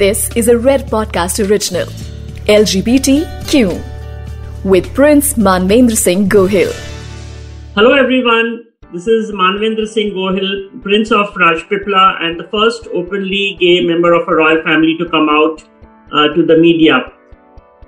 This is a Red Podcast original. LGBTQ with Prince Manvendra Singh Gohil. Hello everyone, this is Manvendra Singh Gohil, Prince of Rajpipla and the first openly gay member of a royal family to come out uh, to the media.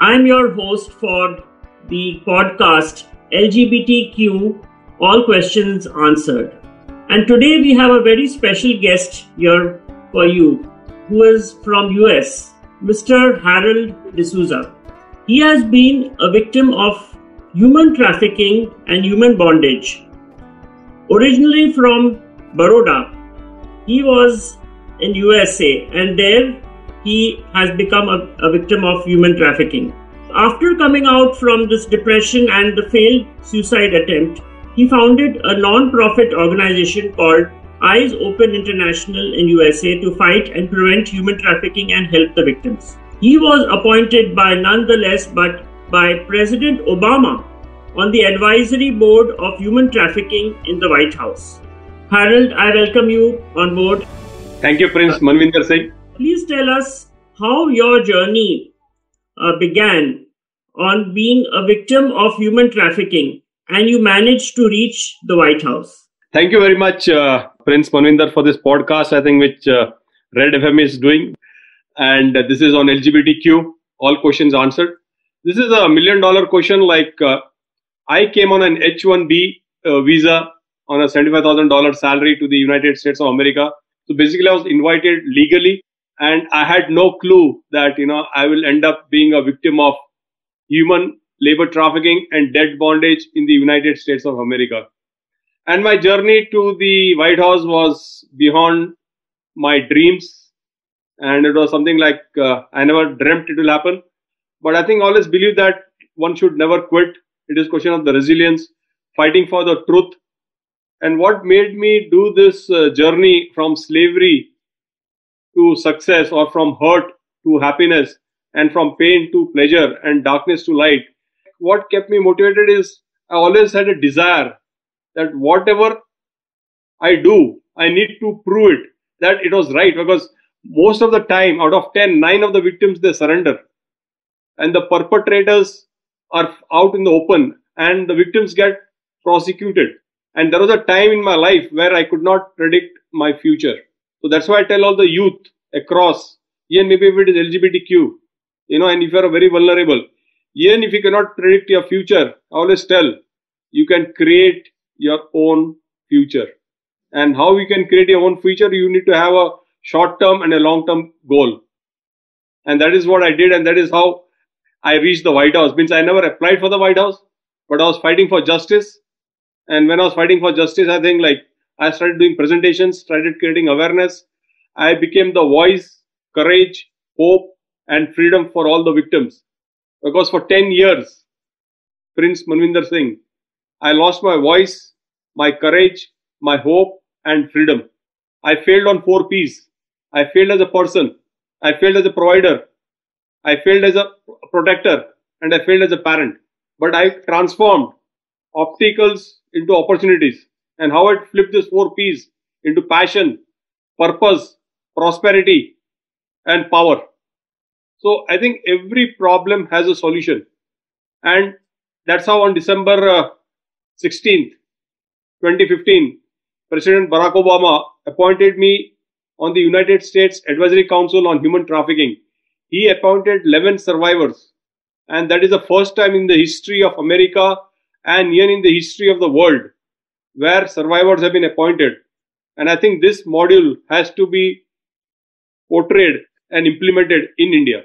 I'm your host for the podcast LGBTQ All Questions Answered. And today we have a very special guest here for you who is from US, Mr. Harold D'Souza. He has been a victim of human trafficking and human bondage. Originally from Baroda, he was in USA and there he has become a, a victim of human trafficking. After coming out from this depression and the failed suicide attempt, he founded a non-profit organization called Eyes Open International in USA to fight and prevent human trafficking and help the victims. He was appointed by none the less but by President Obama on the advisory board of human trafficking in the White House. Harold, I welcome you on board. Thank you, Prince Manvinder Singh. Please tell us how your journey uh, began on being a victim of human trafficking and you managed to reach the White House. Thank you very much, uh, Prince Manvinder, for this podcast, I think, which uh, Red FM is doing. And uh, this is on LGBTQ, all questions answered. This is a million dollar question like uh, I came on an H 1B uh, visa on a $75,000 salary to the United States of America. So basically, I was invited legally, and I had no clue that, you know, I will end up being a victim of human labor trafficking and debt bondage in the United States of America. And my journey to the White House was beyond my dreams. And it was something like uh, I never dreamt it will happen. But I think always believe that one should never quit. It is question of the resilience, fighting for the truth. And what made me do this uh, journey from slavery to success or from hurt to happiness and from pain to pleasure and darkness to light. What kept me motivated is I always had a desire that whatever I do, I need to prove it that it was right because most of the time, out of 10, 9 of the victims they surrender. And the perpetrators are out in the open and the victims get prosecuted. And there was a time in my life where I could not predict my future. So that's why I tell all the youth across, even maybe if it is LGBTQ, you know, and if you are very vulnerable, even if you cannot predict your future, I always tell you can create your own future. And how you can create your own future, you need to have a short term and a long term goal. And that is what I did, and that is how I reached the White House. Means I never applied for the White House, but I was fighting for justice. And when I was fighting for justice, I think like I started doing presentations, started creating awareness. I became the voice, courage, hope, and freedom for all the victims. Because for 10 years, Prince Manvinder Singh, I lost my voice, my courage, my hope, and freedom. I failed on four P's. I failed as a person. I failed as a provider. I failed as a protector. And I failed as a parent. But I transformed obstacles into opportunities. And how I flipped these four P's into passion, purpose, prosperity, and power. So I think every problem has a solution. And that's how on December uh, 16th, 2015, President Barack Obama appointed me on the United States Advisory Council on Human Trafficking. He appointed 11 survivors, and that is the first time in the history of America and even in the history of the world where survivors have been appointed. And I think this module has to be portrayed and implemented in India.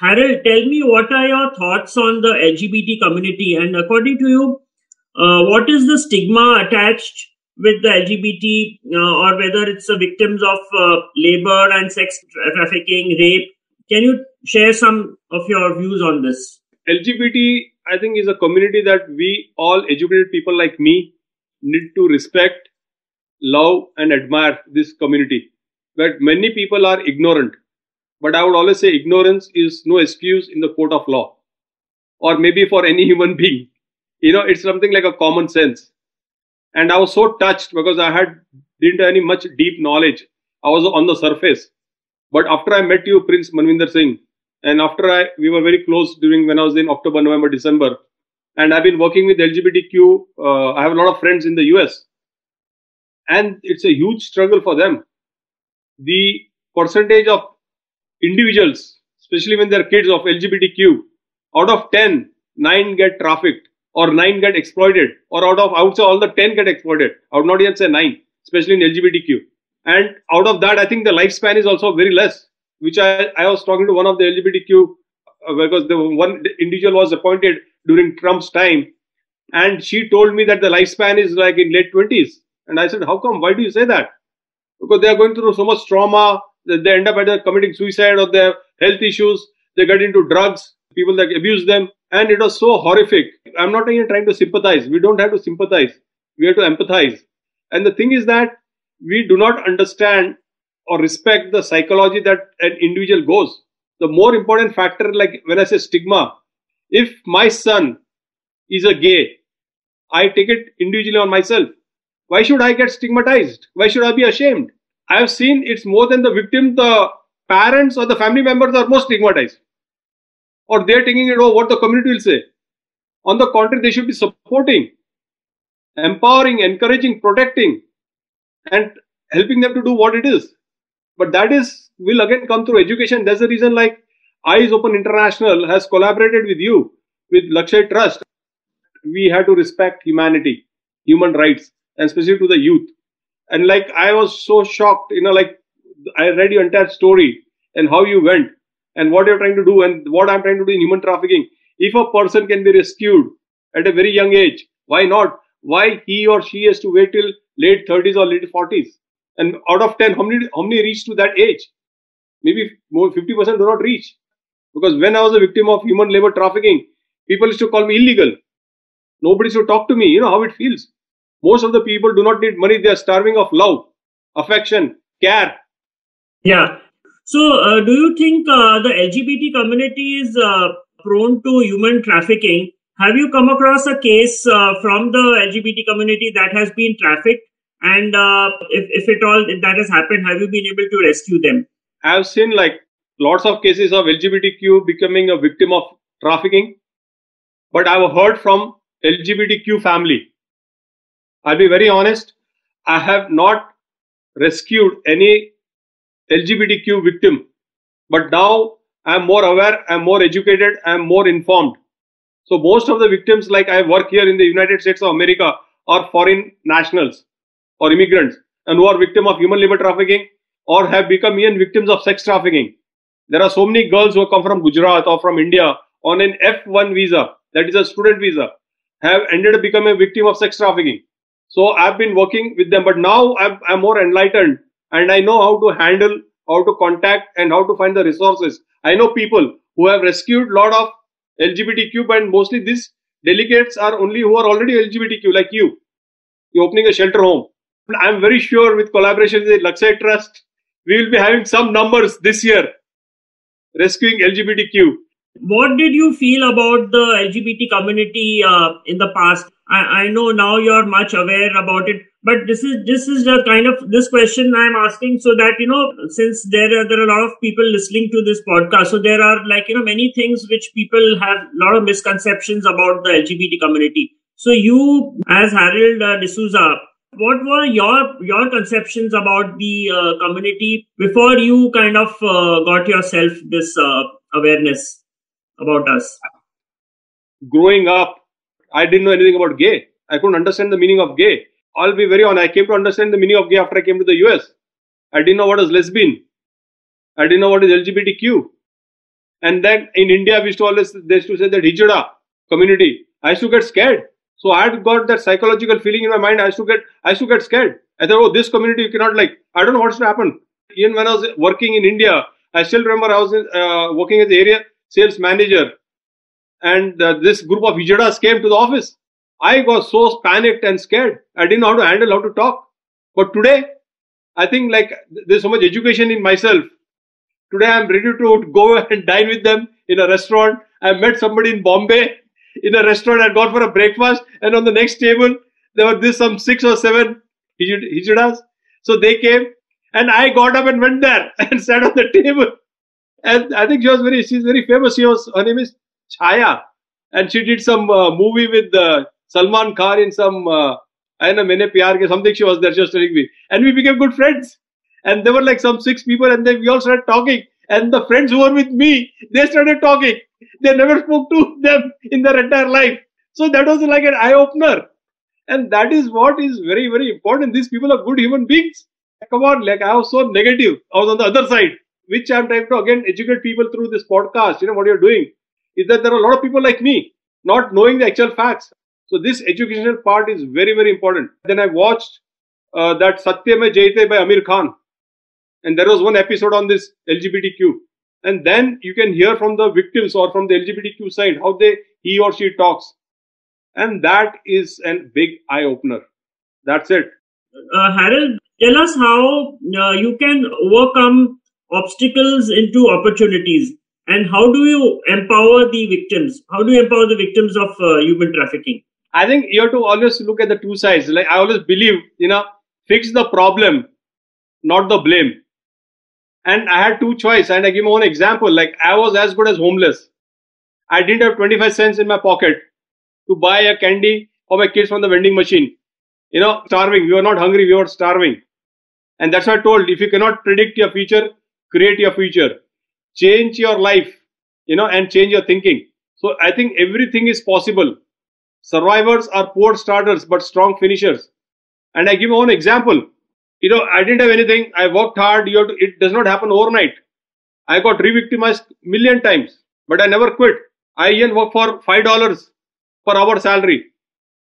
Harold, tell me what are your thoughts on the LGBT community? And according to you, what is the stigma attached with the LGBT, uh, or whether it's the victims of uh, labor and sex trafficking, rape? Can you share some of your views on this? LGBT, I think, is a community that we all educated people like me need to respect, love, and admire this community. But many people are ignorant. But I would always say ignorance is no excuse in the court of law, or maybe for any human being you know it's something like a common sense and i was so touched because i had didn't have any much deep knowledge i was on the surface But after I met you, Prince Manvinder Singh, and after I, we were very close during when I was in October, November, December, and I've been working with LGBTQ. Uh, I have a lot of friends in the US, and it's a huge struggle for them. The percentage of individuals, especially when they're kids of LGBTQ, out of 10, 9 get trafficked or 9 get exploited, or out of, I would say all the 10 get exploited. I would not even say 9, especially in LGBTQ. And out of that, I think the lifespan is also very less, which I, I was talking to one of the LGBTQ uh, because the one individual was appointed during Trump's time. And she told me that the lifespan is like in late 20s. And I said, How come? Why do you say that? Because they are going through so much trauma that they end up either committing suicide or they have health issues. They get into drugs, people that abuse them. And it was so horrific. I'm not even trying to sympathize. We don't have to sympathize. We have to empathize. And the thing is that we do not understand or respect the psychology that an individual goes. The more important factor, like when I say stigma, if my son is a gay, I take it individually on myself. Why should I get stigmatized? Why should I be ashamed? I have seen it's more than the victim, the parents or the family members are most stigmatized. Or they're taking it over oh, what the community will say. On the contrary, they should be supporting, empowering, encouraging, protecting, and helping them to do what it is. But that is will again come through education. That's the reason like Eyes Open International has collaborated with you, with Lakshya Trust. We have to respect humanity, human rights, and especially to the youth. And like I was so shocked, you know, like I read your entire story and how you went and what you're trying to do and what I'm trying to do in human trafficking. If a person can be rescued at a very young age, why not? Why he or she has to wait till late 30s or late 40s? And out of 10, how many, how many reach to that age? Maybe more 50% do not reach. Because when I was a victim of human labor trafficking, people used to call me illegal. Nobody used to talk to me. You know how it feels. Most of the people do not need money. They are starving of love, affection, care. Yeah. So, uh, do you think uh, the LGBT community is uh, prone to human trafficking? Have you come across a case uh, from the LGBT community that has been trafficked? And uh, if, if at all if that has happened, have you been able to rescue them? I've seen like lots of cases of LGBTQ becoming a victim of trafficking, but I've heard from LGBTQ family. I'll be very honest. I have not rescued any LGBTQ victim, but now I'm more aware, I'm more educated, I'm more informed. So most of the victims, like I work here in the United States of America, are foreign nationals or immigrants and who are victim of human labor trafficking or have become even victims of sex trafficking. There are so many girls who come from Gujarat or from India on an F1 visa, that is a student visa, have ended up becoming a victim of sex trafficking. So I've been working with them, but now I'm, I'm more enlightened and I know how to handle, how to contact and how to find the resources. I know people who have rescued a lot of LGBTQ, and mostly these delegates are only who are already LGBTQ, like you. You're opening a shelter home. I'm very sure with collaboration with Lakshya Trust, we will be having some numbers this year rescuing LGBTQ. What did you feel about the LGBT community uh, in the past? I, I know now you're much aware about it, but this is this is the kind of this question I'm asking so that you know since there are there are a lot of people listening to this podcast, so there are like you know many things which people have a lot of misconceptions about the LGBT community. So you, as Harold uh, D'Souza, what were your your conceptions about the uh, community before you kind of uh, got yourself this uh, awareness about us growing up i didn't know anything about gay i couldn't understand the meaning of gay i'll be very honest i came to understand the meaning of gay after i came to the us i didn't know what was lesbian i didn't know what is lgbtq and then in india we used to always they used to say that hijra community i used to get scared so I had got that psychological feeling in my mind. I used to get, I used to get scared. I thought, oh, this community you cannot like. I don't know what's to happen. Even when I was working in India, I still remember I was uh, working as area sales manager, and uh, this group of hijadas came to the office. I was so panicked and scared. I didn't know how to handle, how to talk. But today, I think like there's so much education in myself. Today, I'm ready to go and dine with them in a restaurant. I met somebody in Bombay in a restaurant. I'd gone for a breakfast, and on the next table there were this some six or seven hijadas. So they came, And I got up and went there and sat on the table. And I think she was very, she's very famous. She was, her name is Chaya. And she did some uh, movie with uh, Salman Khan in some, uh, I know, Mene Pyar Ke, something she was there, just telling me. And we became good friends. And there were like some six people and then we all started talking. And the friends who were with me, they started talking. They never spoke to them in their entire life. So that was like an eye opener. And that is what is very, very important. These people are good human beings. Come on, like I was so negative. I was on the other side, which I'm trying to again educate people through this podcast. You know what you're doing is that there are a lot of people like me not knowing the actual facts. So this educational part is very, very important. Then I watched uh, that Satyamev Jayate by Aamir Khan. And there was one episode on this LGBTQ. And then you can hear from the victims or from the LGBTQ side how they he or she talks. And that is a big eye opener. That's it. Uh, Harold, tell us how uh, you can overcome obstacles into opportunities and how do you empower the victims? How do you empower the victims of uh, human trafficking? I think you have to always look at the two sides. Like i always believe you know fix the problem not the blame. And i had two choice and i give one example. Like i was as good as homeless. I didn't have 25 cents in my pocket to buy a candy for my kids from the vending machine. You know starving. We were not hungry we were starving. And that's why i told if you cannot predict your future create your future change your life, you know, and change your thinking. So I think everything is possible. Survivors are poor starters but strong finishers. And I give one example. You know, I didn't have anything. I worked hard. You have To, it does not happen overnight. I got re-victimized million times, but I never quit. I even work for five dollars per hour salary,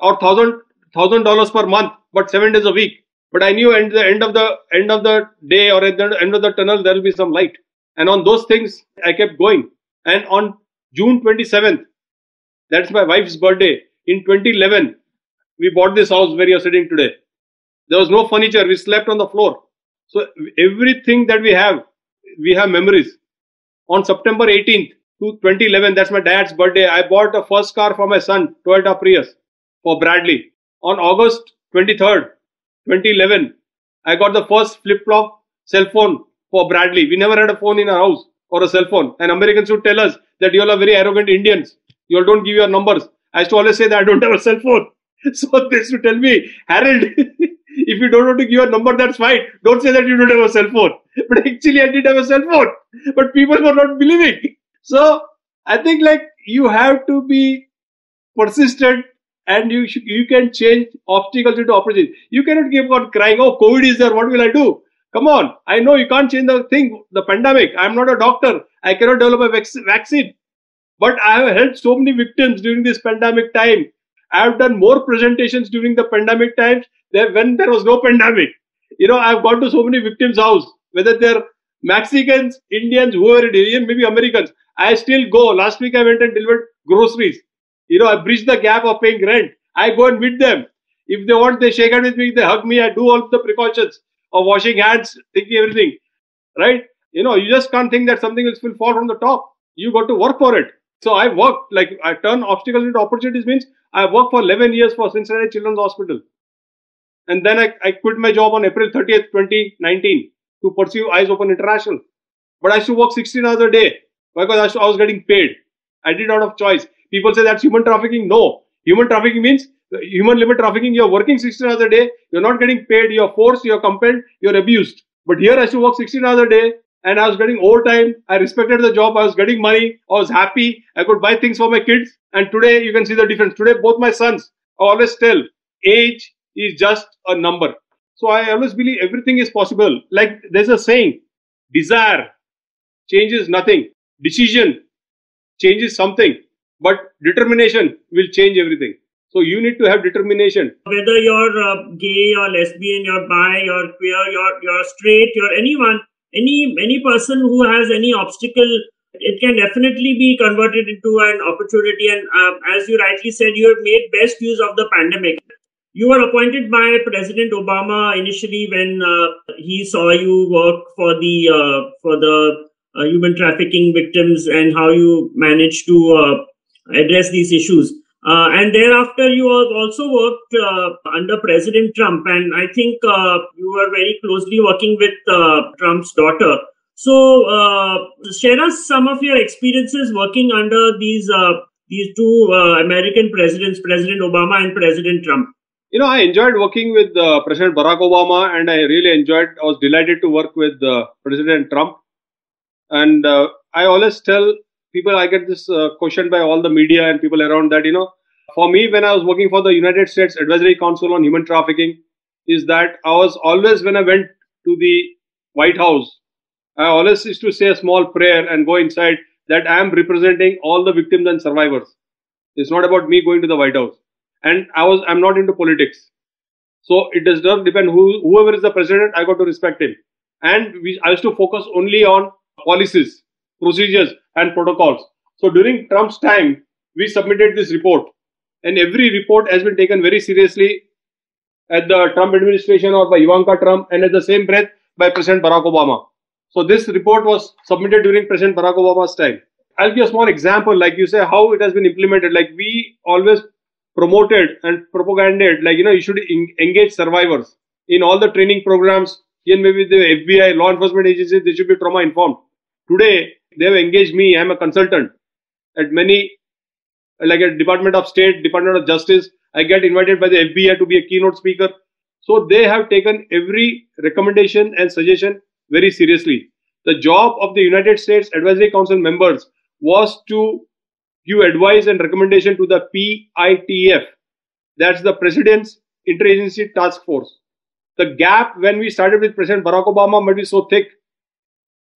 or thousand thousand dollars per month, but seven days a week. But I knew at the end of the end of the day or at the end of the tunnel there will be some light. And on those things, I kept going. And on June 27th, that's my wife's birthday, in 2011, we bought this house where you're sitting today. There was no furniture. We slept on the floor. So everything that we have, we have memories. On September 18th, 2011, that's my dad's birthday, I bought a first car for my son, Toyota Prius, for Bradley. On August 23rd, 2011, I got the first flip-flop cell phone for Bradley. We never had a phone in our house or a cell phone. And Americans would tell us that you all are very arrogant Indians. You all don't give your numbers. I used to always say that I don't have a cell phone. So they used to tell me, Harold, if you don't want to give your number, that's fine. Don't say that you don't have a cell phone. But actually, I did have a cell phone. But people were not believing. So I think like you have to be persistent and you should, you can change obstacles into opportunities. You cannot keep on crying, oh, COVID is there, what will I do? Come on. I know you can't change the thing, the pandemic. I'm not a doctor. I cannot develop a vaccine. But I have helped so many victims during this pandemic time. I have done more presentations during the pandemic times than when there was no pandemic. You know, I've gone to so many victims' house, whether they're Mexicans, Indians, whoever it is, maybe Americans. I still go. Last week I went and delivered groceries. You know, I bridge the gap of paying rent. I go and meet them. If they want, they shake hands with me, they hug me, I do all the precautions or washing hands, thinking everything, right? You know, you just can't think that something will fall from the top. You got to work for it. So I worked, like I turn obstacles into opportunities means I worked for 11 years for Cincinnati Children's Hospital. And then I, I quit my job on April 30th, 2019 to pursue Eyes Open International. But I used to work 16 hours a day because I was getting paid. I did out of choice. People say that's human trafficking. No. Human trafficking means uh, human labor trafficking, you're working 16 hours a day, you're not getting paid, you're forced, you're compelled, you're abused. But here I used to work 16 hours a day and I was getting overtime. I respected the job. I was getting money. I was happy. I could buy things for my kids. And today you can see the difference. Today, both my sons always tell age is just a number. So I always believe everything is possible. Like there's a saying, desire changes nothing. Decision changes something. But determination will change everything. So you need to have determination. Whether you're uh, gay or lesbian, you're bi, you're queer, you're you're straight, you're anyone, any any person who has any obstacle, it can definitely be converted into an opportunity. And uh, as you rightly said, you have made best use of the pandemic. You were appointed by President Obama initially when uh, he saw you work for the uh, for the uh, human trafficking victims and how you managed to uh, address these issues. Uh, and thereafter, you have also worked uh, under President Trump, and I think uh, you were very closely working with uh, Trump's daughter. So, uh, share us some of your experiences working under these uh, these two American presidents, President Obama and President Trump. You know, I enjoyed working with President Barack Obama, and I really enjoyed. I was delighted to work with President Trump, and I always tell people i get this uh, question by all the media and people around that you know for me when i was working for the united states advisory council on human trafficking is that i was always when i went to the white house i always used to say a small prayer and go inside that i am representing all the victims and survivors. It's not about me going to the white house. And i was i'm not into politics. So it does not depend who whoever is the president i got to respect him. And we, i used to focus only on policies procedures and protocols. So during Trump's time, we submitted this report, and every report has been taken very seriously at the Trump administration or by Ivanka Trump, and at the same breath by President Barack Obama. So this report was submitted during President Barack Obama's time. I'll give a small example, like you say, how it has been implemented. Like we always promoted and propaganded, like you know, you should engage survivors in all the training programs. Even maybe the FBI, law enforcement agencies, they should be trauma informed. Today, they have engaged me. I'm a consultant at many, like a Department of State, Department of Justice. I get invited by the FBI to be a keynote speaker. So they have taken every recommendation and suggestion very seriously. The job of the United States Advisory Council members was to give advice and recommendation to the PITF. That's the President's Interagency Task Force. The gap when we started with President Barack Obama might be so thick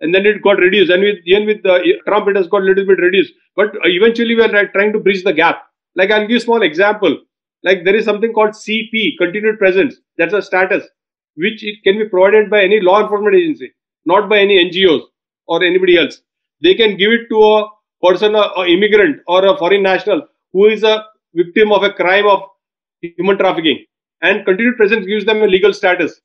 and then it got reduced. And with even with uh, Trump, it has got a little bit reduced. But eventually, we are trying to bridge the gap. Like I'll give a small example. Like there is something called CP, continued presence. That's a status which it can be provided by any law enforcement agency, not by any NGOs or anybody else. They can give it to a person, a, immigrant or a foreign national who is a victim of a crime of human trafficking. And continued presence gives them a legal status.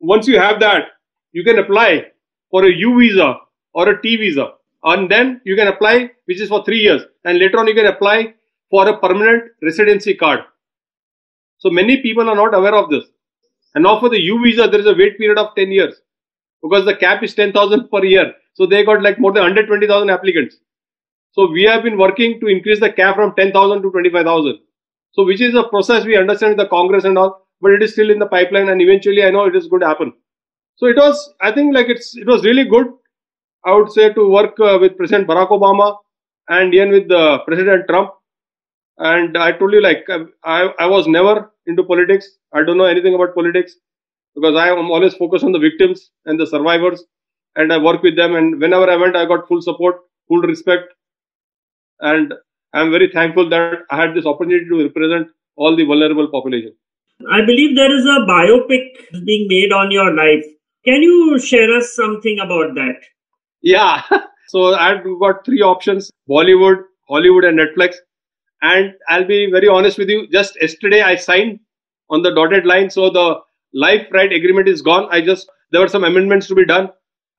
Once you have that, you can apply for a U visa or a T visa. And then you can apply, which is for three years. And later on, you can apply for a permanent residency card. So many people are not aware of this. And now for the U visa, there is a wait period of 10 years because the cap is 10,000 per year. So they got like more than 120,000 applicants. So we have been working to increase the cap from 10,000 to 25,000. So which is a process we understand with the Congress and all, but it is still in the pipeline and eventually I know it is going to happen. So it was, I think, like it's it was really good. I would say to work uh, with President Barack Obama and even with uh, President Trump. And I told you, like I, I was never into politics. I don't know anything about politics because I am always focused on the victims and the survivors, and I work with them. And whenever I went, I got full support, full respect, and I'm very thankful that I had this opportunity to represent all the vulnerable population. I believe there is a biopic being made on your life. Can you share us something about that? Yeah. So I've got three options Bollywood, Hollywood, and Netflix. And I'll be very honest with you. Just yesterday, I signed on the dotted line. So the life right agreement is gone. I just, there were some amendments to be done.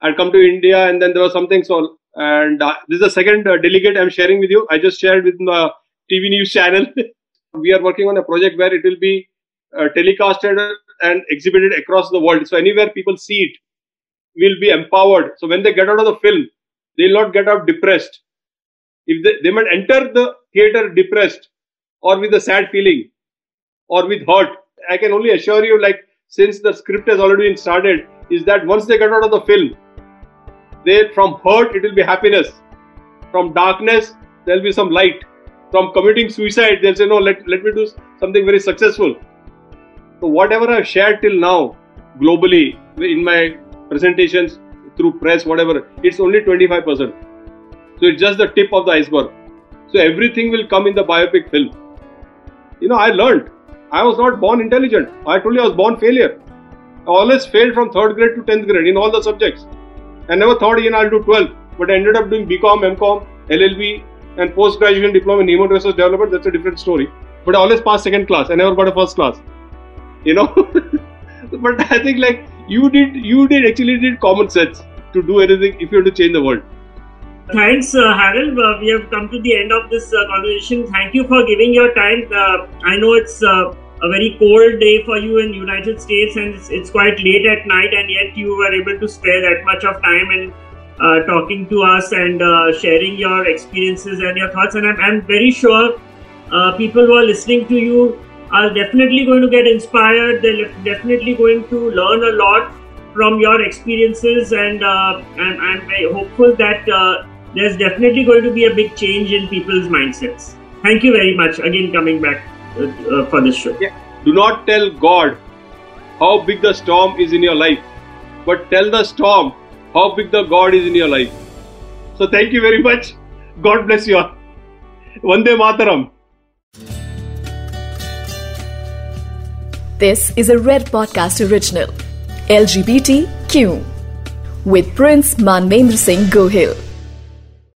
I'd come to India and then there was something. So, and uh, this is the second uh, delegate I'm sharing with you. I just shared with the TV news channel. we are working on a project where it will be uh, telecasted and exhibited across the world. So anywhere people see it, will be empowered. So when they get out of the film, they'll not get out depressed. If they, they might enter the theater depressed or with a sad feeling or with hurt, I can only assure you, like since the script has already been started, is that once they get out of the film, they from hurt it will be happiness, from darkness there'll be some light, from committing suicide they'll say no, let let me do something very successful. So whatever I've shared till now globally in my presentations through press, whatever, it's only 25%. So it's just the tip of the iceberg. So everything will come in the biopic film. You know, I learned. I was not born intelligent. I told you I was born failure. I always failed from third grade to 10th grade in all the subjects. I never thought, know, I'll do 12. But I ended up doing BCom, MCom, LLB, and post graduation diploma in human resource development. That's a different story. But I always passed second class. I never got a first class you know but i think like you did you did actually did common sense to do anything if you want to change the world Thanks, uh, Harold. Uh, we have come to the end of this uh, conversation. Thank you for giving your time. Uh, I know it's uh, a very cold day for you in United States, and it's, it's, quite late at night, and yet you were able to spare that much of time and uh, talking to us and sharing your experiences and your thoughts. And I'm, I'm very sure people who are listening to you are definitely going to get inspired. They're definitely going to learn a lot from your experiences, and uh, I'm, hopeful that uh, there's definitely going to be a big change in people's mindsets. Thank you very much again coming back uh, uh, for this show. Yeah. Do not tell God how big the storm is in your life, but tell the storm how big the God is in your life. So thank you very much. God bless you all. Vande Mataram. This is a Red Podcast original. LGBTQ with Prince Manvendra Singh Gohil.